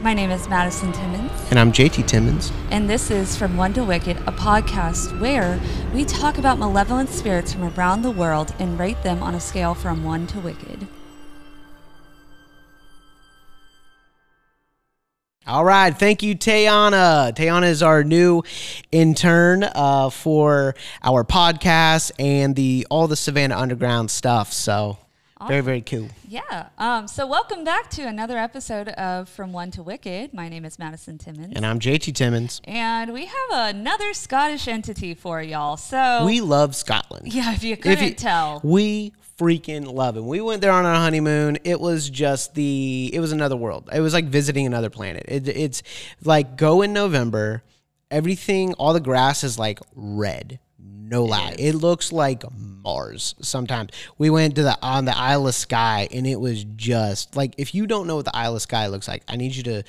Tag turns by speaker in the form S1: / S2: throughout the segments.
S1: My name is Madison Timmons,
S2: And I'm JT Timmons.
S1: and this is From One to Wicked, a podcast where we talk about malevolent spirits from around the world and rate them on a scale from 1 to wicked.
S2: All right. Thank you, Tayana. Tayana is our new intern uh, for our podcast and the all the Savannah Underground stuff. So very, very cool.
S1: Yeah. Um, so, welcome back to another episode of From One to Wicked. My name is Madison Timmons.
S2: And I'm JT Timmons.
S1: And we have another Scottish entity for y'all. So,
S2: We love Scotland.
S1: yeah, if you couldn't
S2: you-
S1: tell.
S2: We freaking love it. We went there on our honeymoon. It was just the it was another world. It was like visiting another planet. It, it's like go in November, everything all the grass is like red. No lie. It looks like Mars sometimes. We went to the on the Isle of Skye and it was just like if you don't know what the Isle of Skye looks like, I need you to,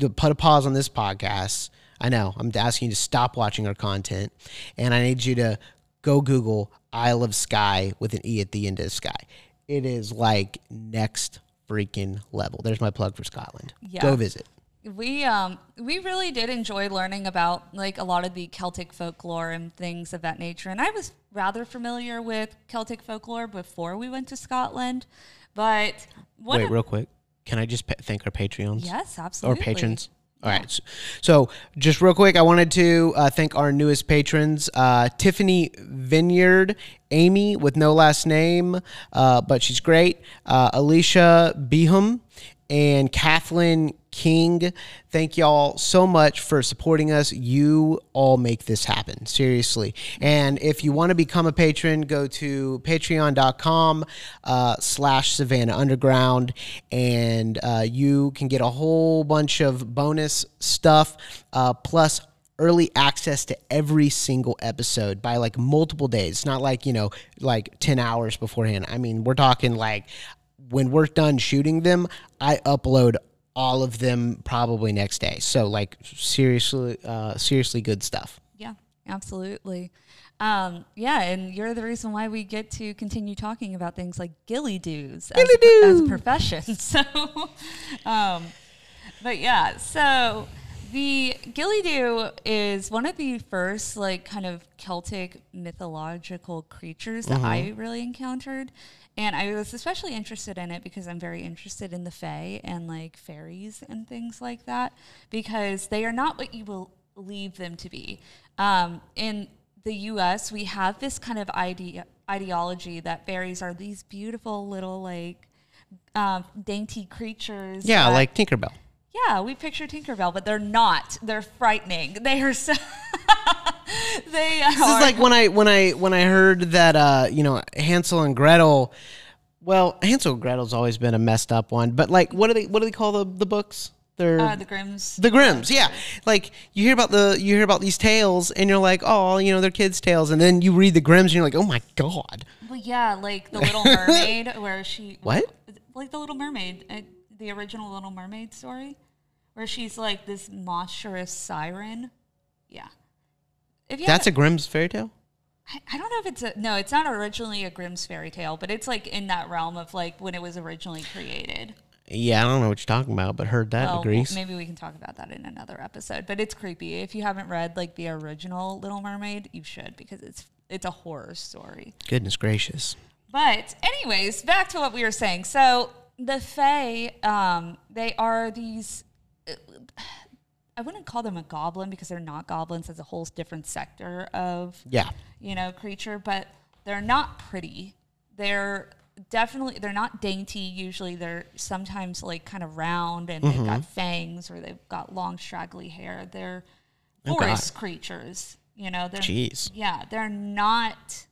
S2: to put a pause on this podcast. I know. I'm asking you to stop watching our content and I need you to go Google Isle of Skye with an E at the end of Sky. It is like next freaking level. There's my plug for Scotland.
S1: Yeah.
S2: Go visit.
S1: we um we really did enjoy learning about like a lot of the Celtic folklore and things of that nature. And I was rather familiar with Celtic folklore before we went to Scotland, but
S2: Wait, real quick. Can I just thank our Patreons?
S1: yes,
S2: Or
S1: absolutely,
S2: patrons? All right. So, so just real quick, I wanted to uh, thank our newest patrons uh, Tiffany Vineyard, Amy with no last name, uh, but she's great, uh, Alicia Beham, and Kathleen King. Thank y'all so much for supporting us. You all make this happen, seriously. And if you want to become a patron, go to patreon.com uh, slash Savannah Underground, and uh, you can get a whole bunch of bonus stuff, uh, plus early access to every single episode by like multiple days. It's not like, you know, like 10 hours beforehand. I mean, we're talking like when we're done shooting them, I upload all of them probably next day. So like seriously, uh, seriously good stuff.
S1: Yeah, absolutely. Um, yeah, and you're the reason why we get to continue talking about things like Ghillie Dhus as, as a profession. So, um, but yeah, so the Dhu is one of the first like kind of Celtic mythological creatures that I really encountered. And I was especially interested in it because I'm very interested in the Fae and like fairies and things like that because they are not what you will believe them to be. Um, in the U.S., we have this kind of idea ideology that fairies are these beautiful little like um, dainty creatures.
S2: Yeah,
S1: that-
S2: like Tinkerbell.
S1: Yeah, we picture Tinkerbell, but they're not. They're frightening. They are so. they
S2: This
S1: are.
S2: is like when I when I when I heard that uh, you know, Hansel and Gretel well, Hansel and Gretel's always been a messed up one, but like what do they what do they call the the books? They're
S1: uh, the Grimm's.
S2: The Grimms, yeah. Like you hear about the you hear about these tales, and you're like, oh, you know, they're kids' tales, and then you read the Grimms, and you're like, oh my god,
S1: well, yeah, like the Little Mermaid, where she.
S2: What?
S1: Like the Little Mermaid, uh, the original Little Mermaid story, where she's like this monstrous siren. Yeah. If you
S2: that's a Grimm's fairy tale.
S1: I, I don't know if it's a no. It's not originally a Grimm's fairy tale, but it's like in that realm of like when it was originally created.
S2: Yeah, I don't know what you're talking about, but heard that
S1: Well,
S2: agrees.
S1: maybe we can talk about that in another episode. But it's creepy. If you haven't read like the original Little Mermaid, you should because it's it's a horror story.
S2: Goodness gracious.
S1: But anyways, back to what we were saying. So the Fae, um, they are these. I wouldn't call them a goblin because they're not goblins. It's a whole different sector of
S2: Yeah,
S1: you know, creature, but they're not pretty. They're definitely they're not dainty. Usually, they're sometimes like kind of round and they've got fangs or they've got long straggly hair. They're
S2: Oh, God.
S1: forest creatures. You know, they're
S2: Jeez.
S1: yeah, they're not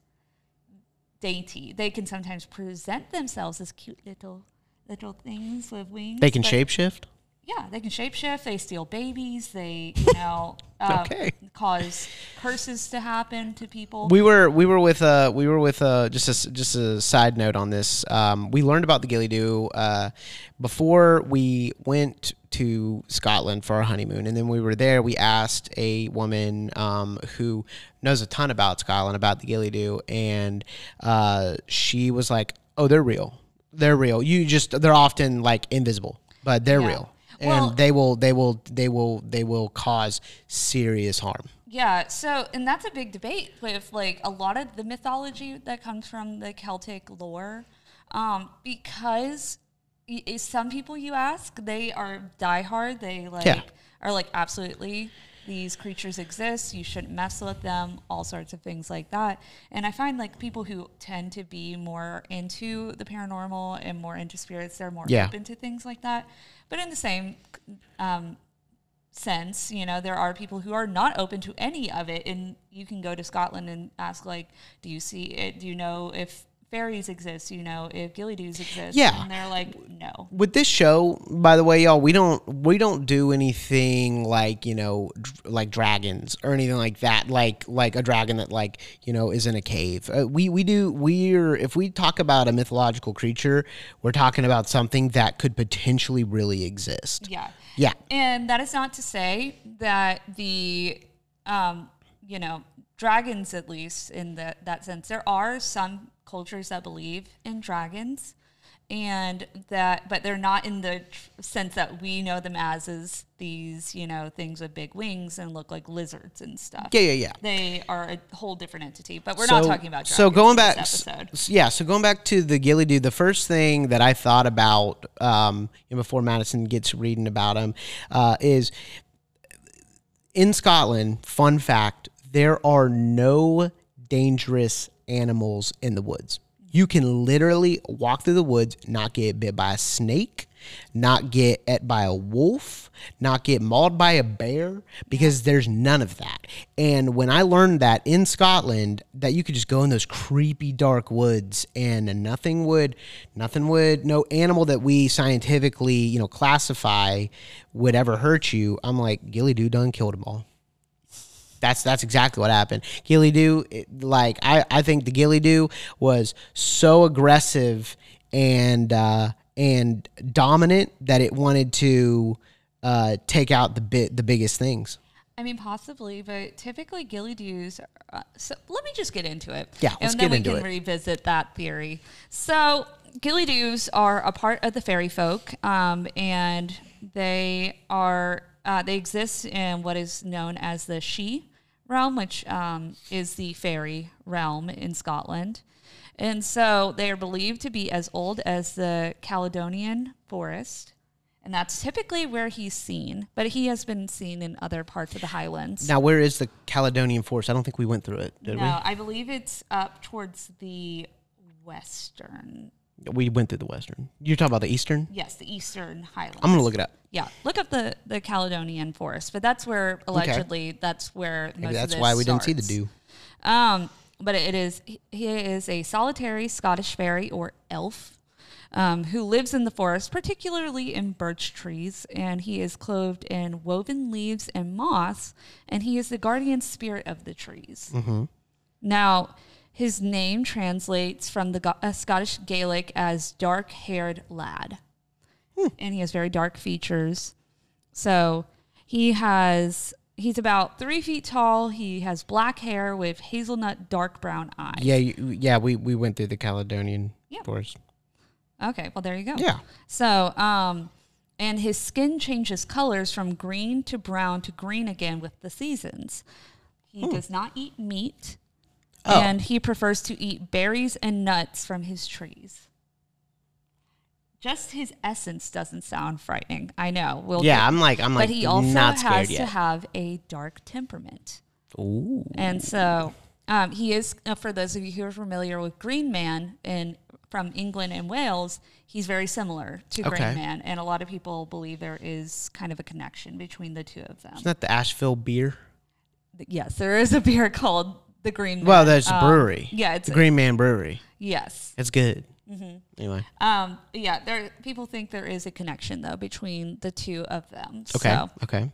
S1: dainty. They can sometimes present themselves as cute little little things with wings.
S2: they can
S1: but-
S2: shapeshift.
S1: yeah, they can shapeshift. They steal babies. They, you know, uh,
S2: Okay.
S1: cause curses to happen to people.
S2: We were we were with uh we were with uh just a just a side note on this. Um, we learned about the Ghillie Dhu uh, before we went to Scotland for our honeymoon, and then we were there. We asked a woman um, who knows a ton about Scotland about the Ghillie Dhu, and uh, she was like, "Oh, they're real. They're real. You just they're often like invisible, but they're
S1: Yeah.
S2: real." and
S1: Well-
S2: they will they will they will they will cause serious harm.
S1: Yeah, so and that's a big debate with like a lot of the mythology that comes from the Celtic lore, um, because y- some people you ask they are diehard. They like
S2: Yeah.
S1: are like absolutely these creatures exist. You shouldn't mess with them. All sorts of things like that. And I find like people who tend to be more into the paranormal and more into spirits, they're more
S2: Yeah.
S1: open to things like that. But in the same um, sense. You know, there are people who are not open to any of it, and you can go to Scotland and ask, like, do you see it? Do you know if fairies exist? You know if Ghillie Dhus exist?
S2: Yeah.
S1: and they're like, no.
S2: with this show by the way y'all we don't we don't do anything like you know dr- like dragons or anything like that like like a dragon that like you know is in a cave uh, we we do we're if we talk about a mythological creature we're talking about something that could potentially really exist
S1: Yeah.
S2: yeah
S1: And that is not to say that the, um, you know, dragons, at least in the, that sense, there are some cultures that believe in dragons, and that, but they're not in the tr- sense that we know them as, as these, you know, things with big wings and look like lizards and stuff.
S2: yeah yeah yeah
S1: They are a whole different entity, but we're not talking about dragons
S2: so going back
S1: this episode.
S2: s- yeah so going back to the gilly dude the first thing that i thought about um you know, before madison gets reading about him uh, is in scotland fun fact there are no dangerous animals in the woods. You can literally walk through the woods not get bit by a snake not get et by a wolf not get mauled by a bear because there's none of that. And when i learned that in scotland that you could just go in those creepy dark woods and nothing would nothing would no animal that we scientifically you know classify would ever hurt you i'm like Ghillie Dhu done killed them all that's that's exactly what happened. Ghillie Dhu, it- like I, I think the Ghillie Dhu was so aggressive and uh, and dominant that it wanted to uh, take out the bit the biggest things.
S1: I mean, possibly, but typically Ghillie Dhus. Uh, so let me just get into it.
S2: Yeah, let's
S1: and then
S2: get
S1: we
S2: into
S1: can
S2: it.
S1: revisit that theory. So Ghillie Dhus are a part of the fairy folk, um, and they are uh, they exist in what is known as the She realm, which um, is the fairy realm in Scotland. And so they are believed to be as old as the Caledonian forest. And that's typically where he's seen, but he has been seen in other parts of the Highlands.
S2: Now, where is the Caledonian Forest? I don't think we went through it, did
S1: no, I believe it's up towards the western.
S2: We? We went through the western. You're talking about the eastern.
S1: Yes, the eastern Highlands.
S2: I'm gonna look it up.
S1: Yeah, look up the the Caledonian forest, but that's where allegedly that's where
S2: Maybe that's why we didn't see the Dhu.
S1: Um, but it is he is a solitary Scottish fairy or elf um, who lives in the forest, particularly in birch trees, and he is clothed in woven leaves and moss, and he is the guardian spirit of the trees. Mm-hmm. Now, his name translates from the Go- uh, Scottish Gaelic as dark-haired lad, and he has very dark features. So he has he's about three feet tall. He has black hair with hazelnut dark brown eyes.
S2: Yeah, you, yeah. We we went through the Caledonian
S1: Yeah.
S2: Forest.
S1: Okay, well there you go.
S2: Yeah.
S1: So, um, and his skin changes colors from green to brown to green again with the seasons. He does not eat meat,
S2: Oh.
S1: and he prefers to eat berries and nuts from his trees. Just his essence doesn't sound frightening. I know. We'll
S2: Yeah,
S1: get-
S2: I'm like I'm like
S1: but he also has
S2: yet.
S1: to have a dark temperament.
S2: Ooh.
S1: And so um, he is, uh, for those of you who are familiar with Green Man in, from England and Wales, he's very similar to
S2: Okay.
S1: Green Man. And a lot of people believe there is kind of a connection between the two of them.
S2: Isn't that the Asheville beer?
S1: Yes, there is a beer called the Green Man.
S2: Well, that's a
S1: Um,
S2: brewery.
S1: Yeah, it's
S2: the Green Man Brewery.
S1: yes.
S2: It's good.
S1: Mm-hmm.
S2: Anyway,
S1: Um, yeah, there. People think there is a connection though between the two of them.
S2: okay,
S1: So
S2: okay.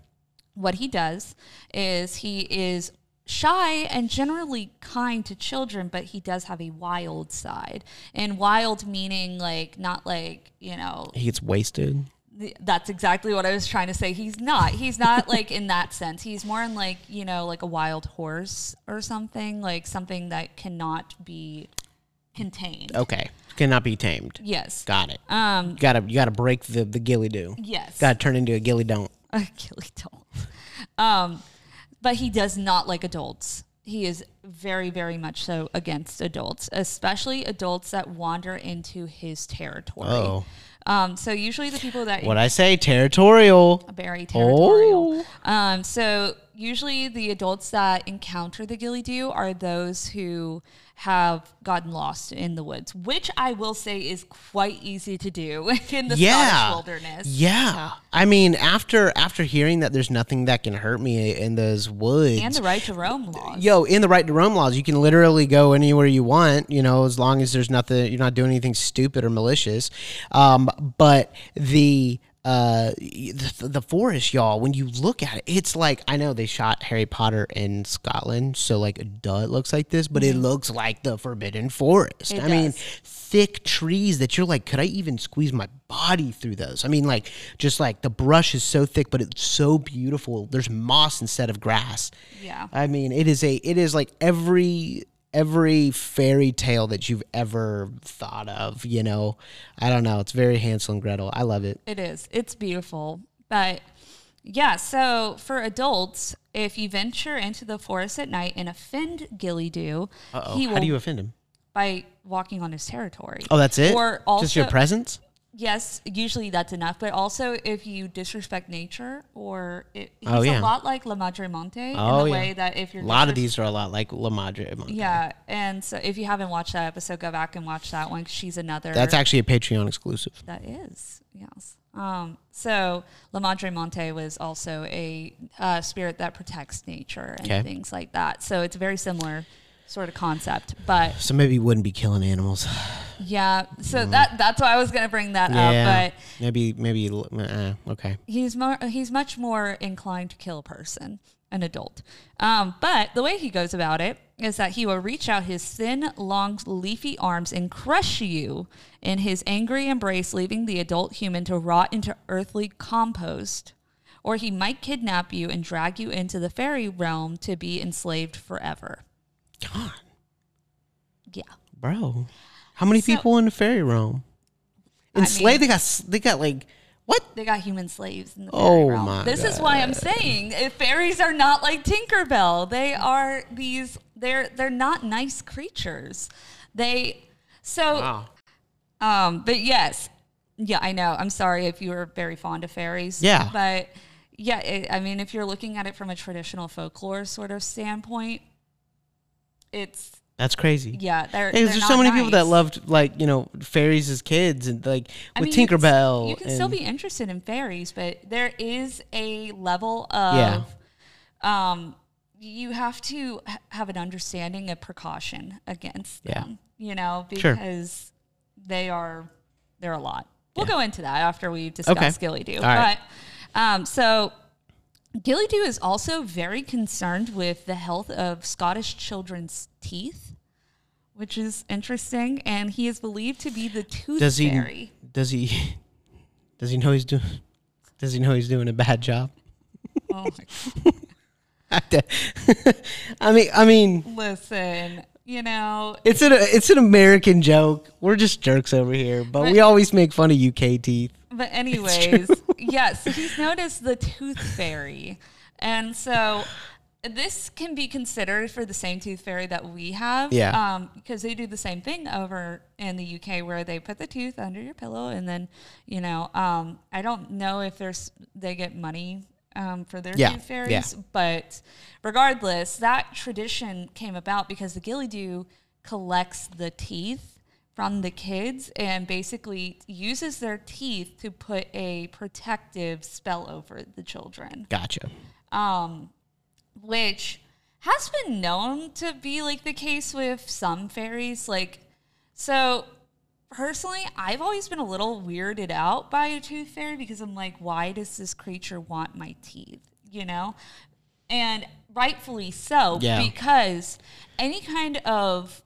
S1: what he does is he is shy and generally kind to children, but he does have a wild side. And wild meaning like not like, you know,
S2: He gets wasted.
S1: Th- that's exactly what I was trying to say. He's not. He's not like in that sense. He's more in like, you know, like a wild horse or something, like something that cannot be contained.
S2: Okay, Cannot be tamed.
S1: Yes.
S2: Got it.
S1: Um.
S2: You gotta you gotta break the the Ghillie Dhu.
S1: Yes.
S2: Gotta turn into a gilly don't.
S1: A gilly don't. Um, but he does not like adults. He is very, very much so against adults, especially adults that wander into his territory.
S2: Oh.
S1: Um, so usually the people that
S2: What I say, territorial.
S1: very territorial.
S2: Oh.
S1: Um, so usually the adults that encounter the Dhu are those who have gotten lost in the woods, which I will say is quite easy to do in the
S2: Yeah.
S1: Scottish wilderness.
S2: Yeah. I mean, after after hearing that there's nothing that can hurt me in those woods.
S1: And the right to roam laws.
S2: Yo, in the right to roam laws, you can literally go anywhere you want, you know, as long as there's nothing, you're not doing anything stupid or malicious. Um, but the uh, the, the forest, y'all, when you look at it, it's like I know they shot Harry Potter in Scotland, so like duh, it looks like this, but it looks like the Forbidden Forest.
S1: It
S2: I mean, thick trees that you're like, could I even squeeze my body through those? I mean, like, just like the brush is so thick, but it's so beautiful. There's moss instead of grass.
S1: Yeah.
S2: I mean, it is a it is like every every fairy tale that you've ever thought of, you know. I don't know, it's very Hansel and Gretel. I love it.
S1: It is. It's beautiful. But yeah, so for adults, if you venture into the forest at night and offend Ghillie Dhu,
S2: Uh-oh.
S1: he
S2: How do you offend him?
S1: by walking on his territory.
S2: Oh, that's it?
S1: Or also
S2: Just your presence?
S1: Yes, usually that's enough. But also, if you disrespect nature, or it, he's
S2: Oh, yeah.
S1: a lot like La Madre Monte
S2: Oh,
S1: in the
S2: yeah.
S1: way that if you're
S2: A lot of these are a lot like La Madre. Monte.
S1: Yeah. And so, if you haven't watched that episode, go back and watch that one. 'cause she's another.
S2: That's actually a Patreon exclusive.
S1: That is, yes. Um, so La Madre Monte was also a uh, spirit that protects nature and
S2: Okay.
S1: things like that. So it's very similar sort of concept. But
S2: So maybe you wouldn't be killing animals.
S1: yeah, so that that's why I was gonna bring that
S2: Mm. yeah.
S1: up. But
S2: maybe maybe uh, okay.
S1: he's more he's much more inclined to kill a person, an adult. Um, but the way he goes about it is that he will reach out his thin, long, leafy arms and crush you in his angry embrace, leaving the adult human to rot into earthly compost. Or he might kidnap you and drag you into the fairy realm to be enslaved forever.
S2: God,
S1: Yeah.
S2: bro. How many
S1: So-
S2: people in the fairy realm? Enslaved? they got they got like what?
S1: They got human slaves in the fairy
S2: Oh
S1: realm.
S2: my
S1: This is why I'm saying fairies are not like Tinkerbell. They are these. They're they're not nice creatures. They so
S2: Wow.
S1: um. But yes, yeah, I know. I'm sorry if you were very fond of fairies.
S2: Yeah.
S1: but yeah, it, I mean, if you're looking at it from a traditional folklore sort of standpoint, it's
S2: That's crazy.
S1: yeah. They're,
S2: Hey,
S1: they're
S2: there's so many people that loved like you know fairies as kids and like
S1: I
S2: with
S1: mean, you can
S2: Tinkerbell.
S1: You can, still be interested in fairies, but there is a level of
S2: Yeah.
S1: um you have to have an understanding of precaution against
S2: Yeah.
S1: them, you know,
S2: Sure.
S1: because they are they're a lot. We'll go into that after we discuss
S2: Okay.
S1: Ghillie Dhu.
S2: All right.
S1: But um so Ghillie Dhu is also very concerned with the health of Scottish children's teeth, which is interesting, and he is believed to be the tooth
S2: does he
S1: fairy.
S2: does he does he know he's doing does he know he's doing a bad job?
S1: Oh my
S2: I mean, I mean,
S1: Listen, you know,
S2: it's an it's an American joke. We're just jerks over here, but we always make fun of UK teeth.
S1: but anyways, yes, he's known as the tooth fairy. And so this can be considered for the same tooth fairy that we have.
S2: Yeah.
S1: Um, because they do the same thing over in the UK where they put the tooth under your pillow and then, you know, um, I don't know if there's they get money um, for their
S2: Yeah,
S1: fairies,
S2: yeah.
S1: but regardless, that tradition came about because the Ghillie Dhu collects the teeth from the kids and basically uses their teeth to put a protective spell over the children,
S2: Gotcha.
S1: um, which has been known to be like the case with some fairies. Like, so personally, I've always been a little weirded out by a tooth fairy because I'm like, why does this creature want my teeth? You know? And rightfully so,
S2: Yeah.
S1: because any kind of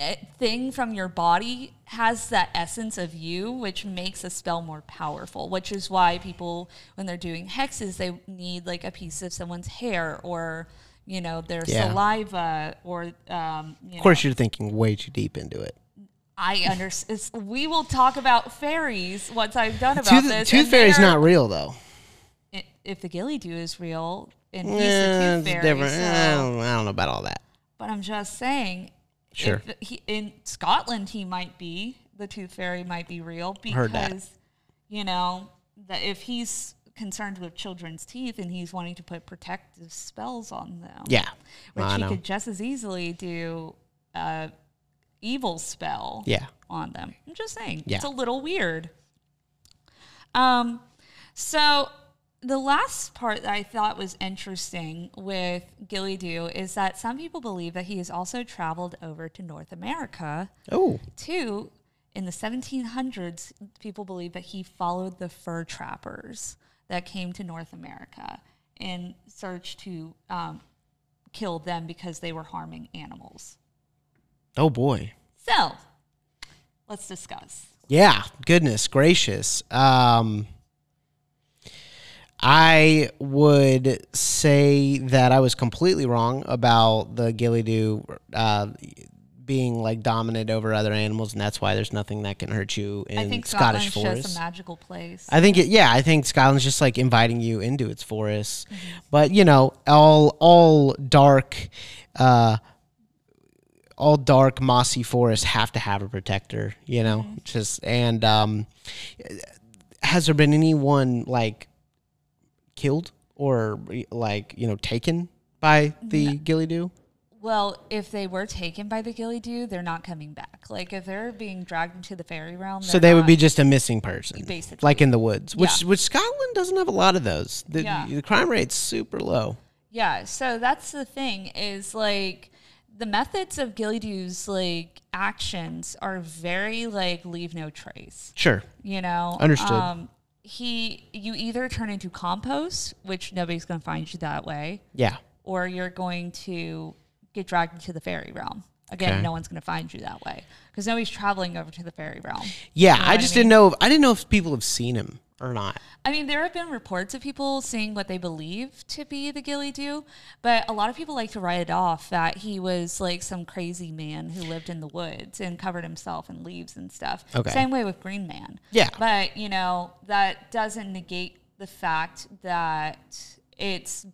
S1: eh, thing from your body has that essence of you, which makes a spell more powerful. Which is why people, when they're doing hexes, they need like a piece of someone's hair or you know their
S2: Yeah.
S1: saliva or um, you
S2: Of course, you're thinking way too deep into it.
S1: I understand. We will talk about fairies once I've done about
S2: Tooth,
S1: this.
S2: tooth fairy's not real though.
S1: If the Ghillie Dhu is real, and he's
S2: Yeah,
S1: the tooth fairy,
S2: different.
S1: so-
S2: I, don't, I don't know about all that.
S1: but I'm just saying.
S2: Sure.
S1: If he, in Scotland, he might be the tooth fairy might be real
S2: Heard that.
S1: because you know that if he's concerned with children's teeth and he's wanting to put protective spells on them,
S2: Yeah,
S1: which
S2: I
S1: he
S2: know.
S1: could just as easily do a evil spell
S2: Yeah.
S1: on them. I'm just saying,
S2: Yeah.
S1: it's a little weird. Um, so the last part that I thought was interesting with Ghillie Dhu is that some people believe that he has also traveled over to North America
S2: Oh,
S1: too. In the 1700s, people believe that he followed the fur trappers that came to North America in search to um, kill them because they were harming animals.
S2: Oh boy.
S1: So, let's discuss.
S2: Yeah, goodness gracious. Um, I would say that I was completely wrong about the Ghillie Dhu uh, being like dominant over other animals, and that's why there's nothing that can hurt you in
S1: I think
S2: Scottish
S1: Scotland's
S2: forests.
S1: just a magical place.
S2: I think it, yeah, I think Scotland's just like inviting you into its forests.
S1: Mm-hmm.
S2: But you know, all all dark uh all dark mossy forests have to have a protector, you know?
S1: Mm-hmm.
S2: Just and um has there been anyone like killed or like, you know, taken by the Ghillie Dhu?
S1: well, if they were taken by the Ghillie Dhu, they're not coming back. Like if they're being dragged into the fairy realm,
S2: So
S1: they're
S2: would be just a missing person,
S1: Basically.
S2: like in the woods, which
S1: Yeah.
S2: which Scotland doesn't have a lot of those. The,
S1: Yeah.
S2: the crime rate's super low.
S1: Yeah, so that's the thing is like the methods of Ghillie Dhu's like actions are very like leave no trace.
S2: Sure.
S1: You know,
S2: Understood.
S1: Um, he, you either turn into compost, which nobody's going to find you that way,
S2: Yeah.
S1: or you're going to get dragged into the fairy realm. Again,
S2: Okay.
S1: no one's going to find you that way because nobody's traveling over to the fairy realm.
S2: Yeah,
S1: know
S2: I just
S1: I
S2: didn't know. If, I didn't know if people have seen him or not.
S1: I mean, there have been reports of people seeing what they believe to be the Ghillie Dhu, but a lot of people like to write it off that he was like some crazy man who lived in the woods and covered himself in leaves and stuff.
S2: Okay.
S1: Same way with Green Man.
S2: Yeah.
S1: But, you know, that doesn't negate the fact that it's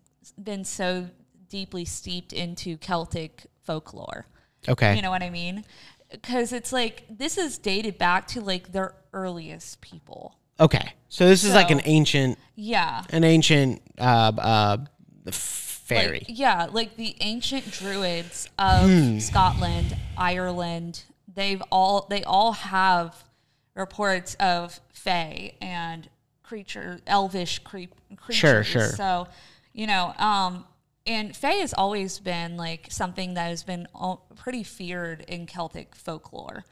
S1: been so deeply steeped into Celtic folklore.
S2: Okay.
S1: You know what I mean? Because it's like this is dated back to like their earliest people.
S2: Okay. So this is like an ancient,
S1: Yeah.
S2: an ancient uh, uh, fairy.
S1: Like, yeah, like the ancient druids of
S2: Hmm.
S1: Scotland, Ireland, they've all they all have reports of fae and creature elvish creep creatures.
S2: Sure, sure.
S1: So, you know, um and fae has always been like something that has been all, pretty feared in Celtic folklore.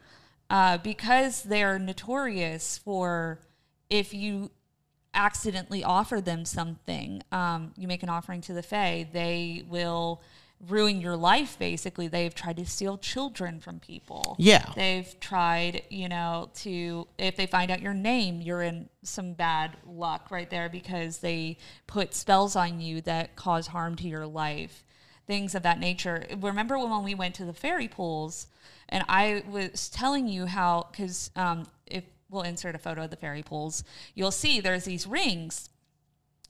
S1: Uh, because they're notorious for if you accidentally offer them something, um, you make an offering to the Fae, they will ruin your life basically. They've tried to steal children from people.
S2: Yeah.
S1: They've tried, you know, to, if they find out your name, you're in some bad luck right there because they put spells on you that cause harm to your life. Things of that nature. Remember when we went to the fairy pools and I was telling you how, because um, we'll insert a photo of the fairy pools, you'll see there's these rings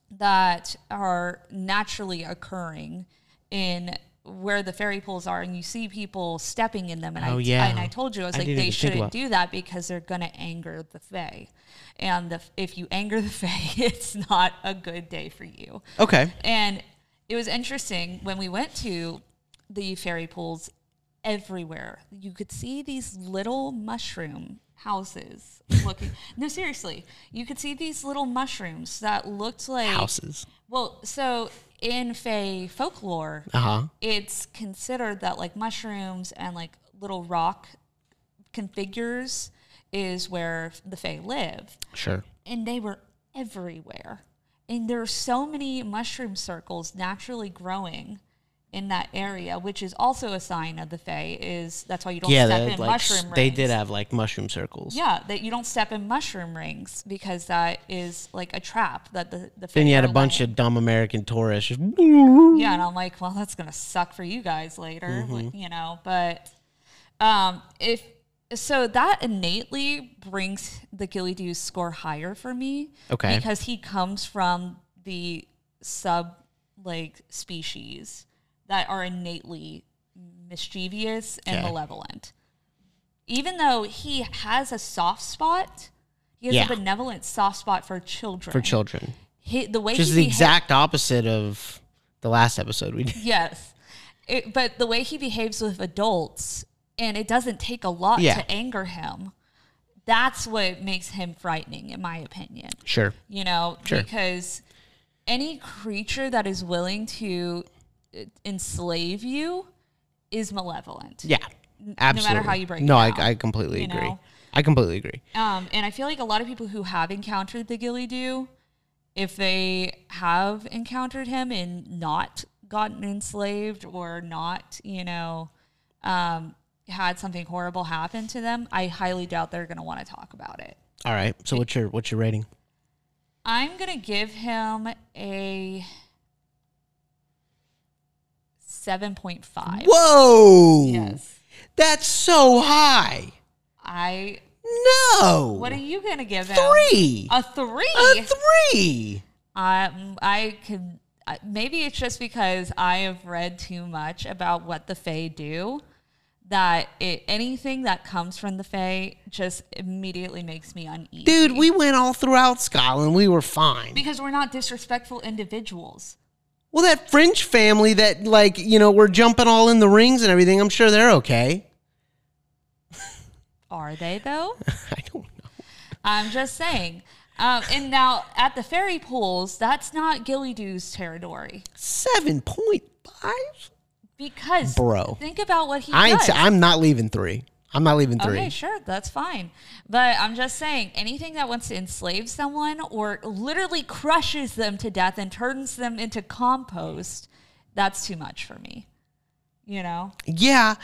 S1: that are naturally occurring in where the fairy pools are and you see people stepping in them and,
S2: Oh,
S1: I,
S2: yeah.
S1: and I told you I was
S2: I
S1: like they shouldn't
S2: about-
S1: do that because they're going to anger the fae and the, if you anger the fae it's not a good day for you
S2: Okay.
S1: and it was interesting when we went to the fairy pools everywhere. You could see these little mushroom houses looking. no, seriously. You could see these little mushrooms that looked like
S2: Houses.
S1: Well, so in Fey folklore,
S2: Uh huh.
S1: it's considered that like mushrooms and like little rock configures is where the Fae live
S2: Sure.
S1: and they were everywhere. And there are so many mushroom circles naturally growing in that area, which is also a sign of the Fae. Is that's why you don't
S2: Yeah,
S1: step in
S2: like,
S1: mushroom
S2: they
S1: rings.
S2: did have like mushroom circles.
S1: Yeah, that you don't step in mushroom rings because that is like a trap that the the. Fae
S2: Then you had a bunch of dumb American tourists. Just,
S1: Yeah, and I'm like, well, that's gonna suck for you guys later,
S2: Mm-hmm.
S1: you know. But um, if so that innately brings the Ghillie Dhu's score higher for me.
S2: Okay.
S1: Because he comes from the sub like species that are innately mischievous and
S2: Okay.
S1: malevolent. Even though he has a soft spot, he has
S2: Yeah.
S1: a benevolent soft spot for children.
S2: for children.
S1: He, the way
S2: Which is the
S1: beha-
S2: exact opposite of the last episode we did.
S1: Yes. It, but the way he behaves with adults, and it doesn't take a lot
S2: Yeah.
S1: to anger him, that's what makes him frightening, in my opinion.
S2: Sure.
S1: You know,
S2: Sure.
S1: because any creature that is willing to enslave you is malevolent.
S2: Yeah. Absolutely.
S1: No matter how you break
S2: No,
S1: it
S2: I, I completely
S1: you
S2: agree.
S1: know?
S2: I completely agree.
S1: Um, and I feel like a lot of people who have encountered the Ghillie Dhu, if they have encountered him and not gotten enslaved or not, you know, um, had something horrible happen to them, I highly doubt they're going to want to talk about it.
S2: All right. So what's your what's your rating?
S1: I'm going to give him a 7.5.
S2: Whoa.
S1: Yes.
S2: That's so high.
S1: I.
S2: No.
S1: What are you going to give him?
S2: three?
S1: A three.
S2: A three.
S1: Um, I could uh, maybe it's just because I have read too much about what the Fae do that it anything that comes from the Fae just immediately makes me uneasy.
S2: Dude, we went all throughout Scotland. We were fine.
S1: because we're not disrespectful individuals.
S2: Well, that French family that, like, you know, we're jumping all in the rings and everything, I'm sure they're okay.
S1: Are they though?
S2: I don't know.
S1: I'm just saying. Um, and now at the fairy pools, that's not Ghillie Dhu's territory
S2: 7.5?
S1: because
S2: Bro.
S1: think about what he
S2: I
S1: does.
S2: I'm not leaving three. I'm not leaving three.
S1: Okay, sure, that's fine. But I'm just saying, anything that wants to enslave someone or literally crushes them to death and turns them into compost, that's too much for me. You know,
S2: Yeah,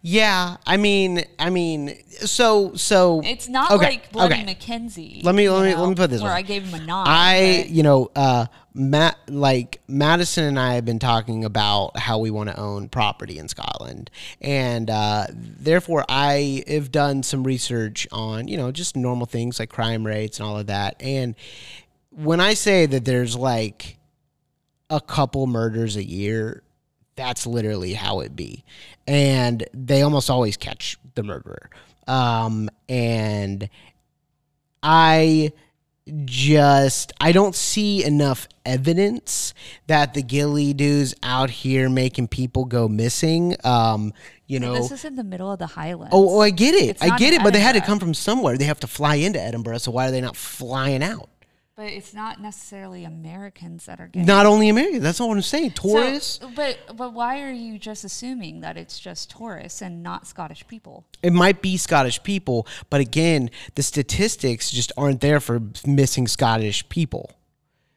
S2: yeah. I mean, I mean, so so.
S1: it's not
S2: Okay,
S1: like Bloody
S2: okay.
S1: Mackenzie.
S2: Let me- let me-
S1: know,
S2: let me put this
S1: where
S2: way.
S1: I gave him a nine.
S2: I,
S1: but-
S2: you know, uh, Matt, like Madison and I have been talking about how we want to own property in Scotland, and uh, therefore I have done some research on, you know, just normal things like crime rates and all of that. And when I say that there's like a couple murders a year, that's literally how it be. And they almost always catch the murderer. Um, and I just I don't see enough evidence that the Ghillie Dhus out here making people go missing. Um, you know,
S1: this is in the middle of the Highlands.
S2: oh, oh, I get it,
S1: It's
S2: I get it, but they had to come from somewhere. They have to fly into Edinburgh, so why are they not flying out?
S1: But it's not necessarily Americans that are getting.
S2: Not only Americans. that's not what I'm saying.
S1: So-
S2: Tourists.
S1: but but why are you just assuming that it's just tourists and not Scottish people?
S2: it might be Scottish people, but again, the statistics just aren't there for missing Scottish people.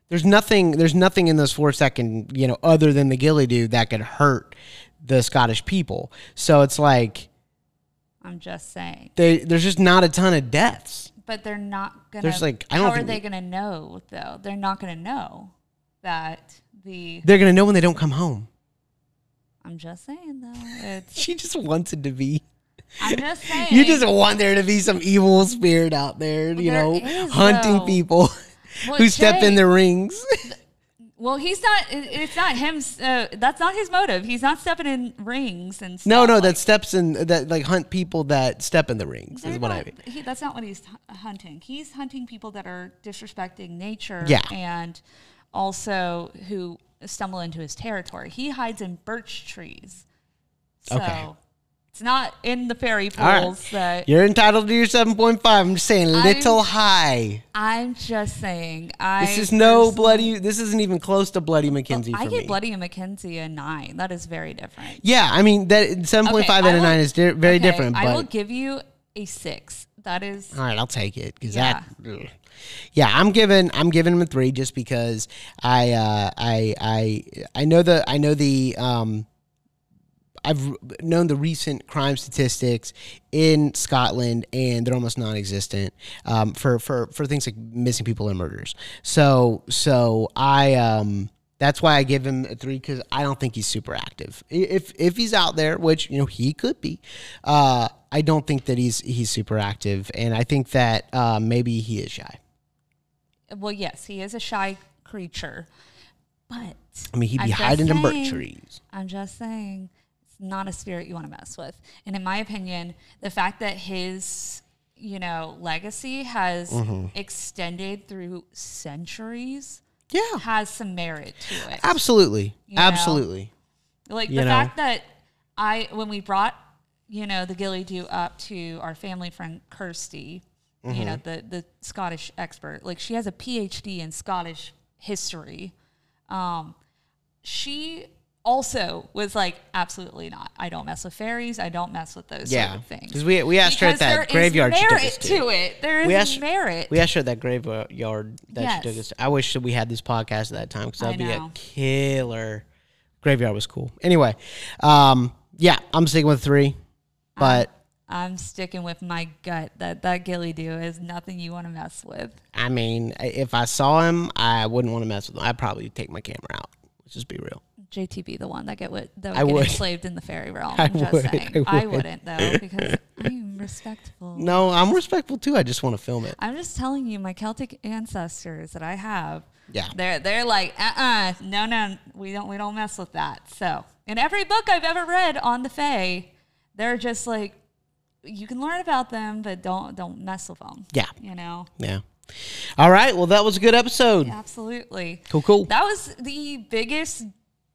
S2: There's nothing. There's nothing in those four that can, you know, other than the Ghillie Dhu that could hurt the Scottish people. So it's like
S1: I'm just saying.
S2: they, there's just not a ton of deaths.
S1: But they're not gonna.
S2: There's, like, I don't
S1: how are they gonna know though? They're not gonna know that the.
S2: They're gonna know when they don't come home.
S1: I'm just saying though.
S2: She just wants it to be.
S1: I'm just saying.
S2: You just want there to be some evil spirit out there, you
S1: There
S2: know,
S1: is,
S2: hunting
S1: though.
S2: people
S1: Well,
S2: who step in the rings.
S1: Well, he's not. It's not him. Uh, that's not his motive. He's not stepping in rings and. Stuff
S2: no, no,
S1: like,
S2: that steps in that like hunt people that step in the rings is what I mean.
S1: he- that's not what he's hunting. He's hunting people that are disrespecting nature.
S2: Yeah.
S1: And also who stumble into his territory. He hides in birch trees. So
S2: Okay.
S1: It's not in the fairy
S2: All right.
S1: pools that
S2: You're entitled to your 7.5. I'm just saying, little high.
S1: I'm just saying. I
S2: This is no bloody. This isn't even close to bloody Mackenzie
S1: I give
S2: me.
S1: Bloody and Mackenzie a nine. That is very different.
S2: yeah, I mean that 7.5
S1: Okay,
S2: and
S1: I
S2: a
S1: will-
S2: nine is di- very
S1: okay,
S2: different. But
S1: I will give you a six. That is
S2: all right, I'll take it because
S1: Yeah.
S2: that. ugh. Yeah, I'm giving I'm giving him a three just because I uh, I I I know the I know the um I've known the recent crime statistics in Scotland, and they're almost non-existent um, for for for things like missing people and murders. So so I um that's why I give him a three because I don't think he's super active. If if he's out there, which you know he could be, uh, I don't think that he's he's super active, and I think that uh, maybe he is shy.
S1: Well, yes, he is a shy creature, but
S2: I mean, he'd be
S1: I'm
S2: hiding in birch trees.
S1: I'm just saying not a spirit you want to mess with. And in my opinion, the fact that his, you know, legacy has
S2: Mm-hmm.
S1: extended through centuries
S2: Yeah,
S1: has some merit to it.
S2: absolutely,
S1: You know?
S2: absolutely.
S1: Like
S2: You
S1: the
S2: know.
S1: fact that I when we brought, you know, the Ghillie Dhu up to our family friend Kirsty, you know,
S2: Mm-hmm.
S1: the the Scottish expert, like she has a PhD in Scottish history. Um, she also was like, absolutely not. I don't mess with fairies. I don't mess with those
S2: Yeah,
S1: sort of things.
S2: because we we asked her at
S1: Because
S2: that graveyard she took us to.
S1: to it. There is
S2: We asked-
S1: merit.
S2: We asked her at that graveyard that
S1: Yes.
S2: she took us. To. I wish that we had this podcast at that time because that'd be a killer. Graveyard was cool. Anyway, um, yeah, I'm sticking with three, but
S1: I'm sticking with my gut that that Ghillie Dhu is nothing you want to mess with.
S2: I mean, if I saw him, I wouldn't want to mess with him. I'd probably take my camera out. Let's just be real.
S1: JTB the one that get what that would
S2: I
S1: get
S2: would.
S1: enslaved in the fairy realm.
S2: I
S1: I'm just
S2: would,
S1: saying.
S2: I
S1: I,
S2: would.
S1: wouldn't though because I'm respectful.
S2: No, I'm respectful too. I just want to film it.
S1: I'm just telling you, my Celtic ancestors that I have.
S2: Yeah.
S1: They're they're like, uh uh no no, we don't we don't mess with that. So in every book I've ever read on the Fae, they're just like you can learn about them, but don't don't mess with them.
S2: Yeah.
S1: You know?
S2: Yeah. All right. Well, that was a good episode.
S1: Absolutely.
S2: Cool, cool.
S1: That was the biggest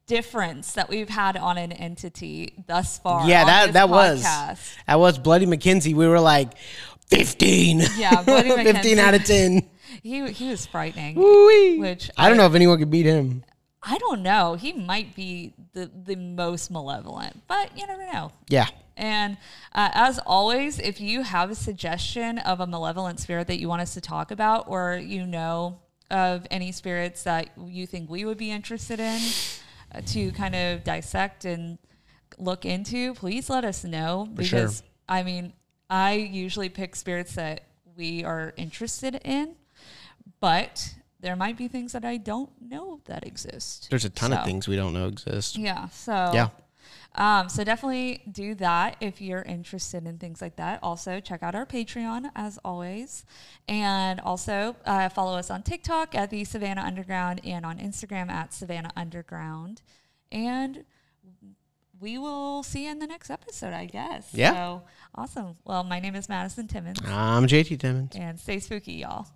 S1: difference that we've had on an entity thus far.
S2: yeah, that that was that was Bloody Mackenzie. We were like fifteen.
S1: Yeah, Bloody
S2: fifteen out of ten.
S1: He he was frightening.
S2: Woo-wee.
S1: Which
S2: I don't know if anyone could beat him.
S1: I don't know. He might be the the most malevolent, but you never know.
S2: Yeah.
S1: And uh, as always, if you have a suggestion of a malevolent spirit that you want us to talk about, or you know of any spirits that you think we would be interested in Uh, to kind of dissect and look into, please let us know.
S2: sure.
S1: Because, I mean, I usually pick spirits that we are interested in, but there might be things that I don't know that exist.
S2: There's a ton of things we don't know exist.
S1: Yeah. So
S2: Yeah.
S1: Um, so definitely do that if you're interested in things like that. Also, check out our Patreon as always, and also uh, follow us on TikTok at the Savannah Underground and on Instagram at Savannah Underground. And we will see you in the next episode, I guess.
S2: Yeah.
S1: So awesome. Well, my name is Madison Timmons,
S2: I'm JT Timmons.
S1: and stay spooky, y'all.